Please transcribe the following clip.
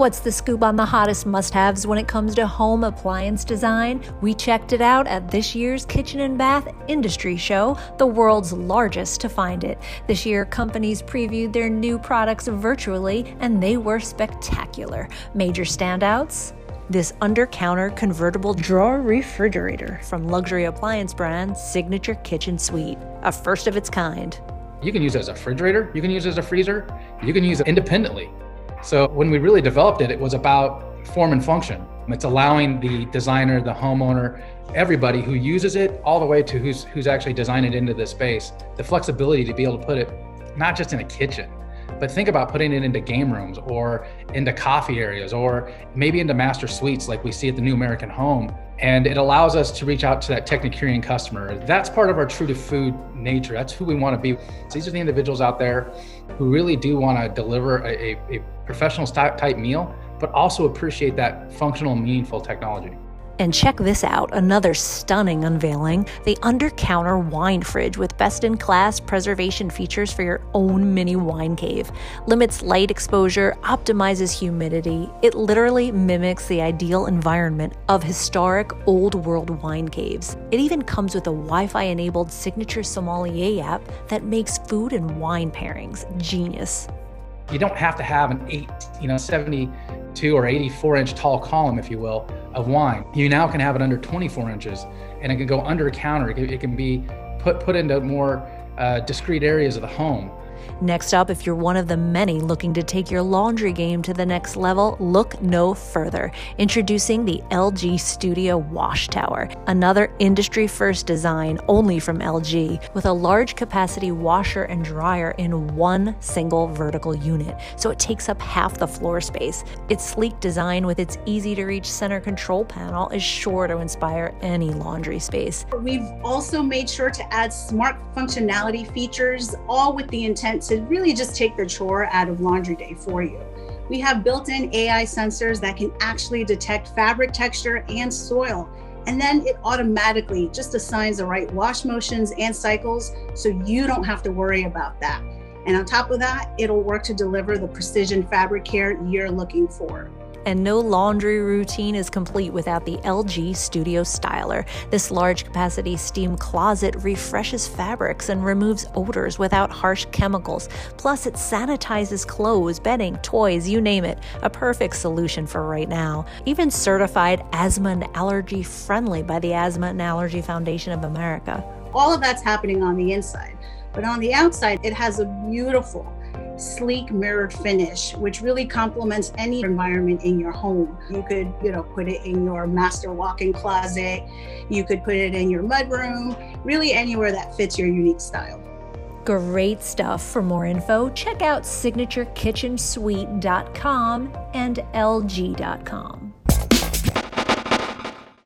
What's the scoop on the hottest must haves when it comes to home appliance design? We checked it out at this year's Kitchen and Bath Industry Show, the world's largest to find it. This year, companies previewed their new products virtually, and they were spectacular. Major standouts? This under counter convertible drawer refrigerator from luxury appliance brand Signature Kitchen Suite, a first of its kind. You can use it as a refrigerator, you can use it as a freezer, you can use it independently. So when we really developed it, it was about form and function. It's allowing the designer, the homeowner, everybody who uses it, all the way to who's who's actually designing it into the space, the flexibility to be able to put it not just in a kitchen, but think about putting it into game rooms or into coffee areas or maybe into master suites like we see at the New American Home. And it allows us to reach out to that Technicurean customer. That's part of our true to food nature. That's who we want to be. So these are the individuals out there who really do want to deliver a, a, professional type meal, but also appreciate that functional, meaningful technology. And check this out another stunning unveiling the under counter wine fridge with best in class preservation features for your own mini wine cave. Limits light exposure, optimizes humidity. It literally mimics the ideal environment of historic old world wine caves. It even comes with a Wi Fi enabled signature sommelier app that makes food and wine pairings genius. You don't have to have an eight, you know, 72 or 84 inch tall column, if you will, of wine. You now can have it under 24 inches and it can go under a counter. It can, be put, put into more uh, discrete areas of the home. Next up, if you're one of the many looking to take your laundry game to the next level, look no further. Introducing the LG Studio Wash Tower, another industry first design only from LG, with a large capacity washer and dryer in one single vertical unit, so it takes up half the floor space. Its sleek design with its easy to reach center control panel is sure to inspire any laundry space. We've also made sure to add smart functionality features, all with the intent to really just take the chore out of laundry day for you. We have built in AI sensors that can actually detect fabric texture and soil. And then it automatically just assigns the right wash motions and cycles so you don't have to worry about that. And on top of that, it'll work to deliver the precision fabric care you're looking for. And no laundry routine is complete without the LG Studio Styler. This large capacity steam closet refreshes fabrics and removes odors without harsh chemicals. Plus, it sanitizes clothes, bedding, toys, you name it. A perfect solution for right now. Even certified asthma and allergy friendly by the Asthma and Allergy Foundation of America. All of that's happening on the inside. But on the outside, it has a beautiful sleek mirrored finish, which really complements any environment in your home. You could, you know, put it in your master walk-in closet. You could put it in your mudroom, really anywhere that fits your unique style. Great stuff. For more info, check out signaturekitchensuite.com and lg.com.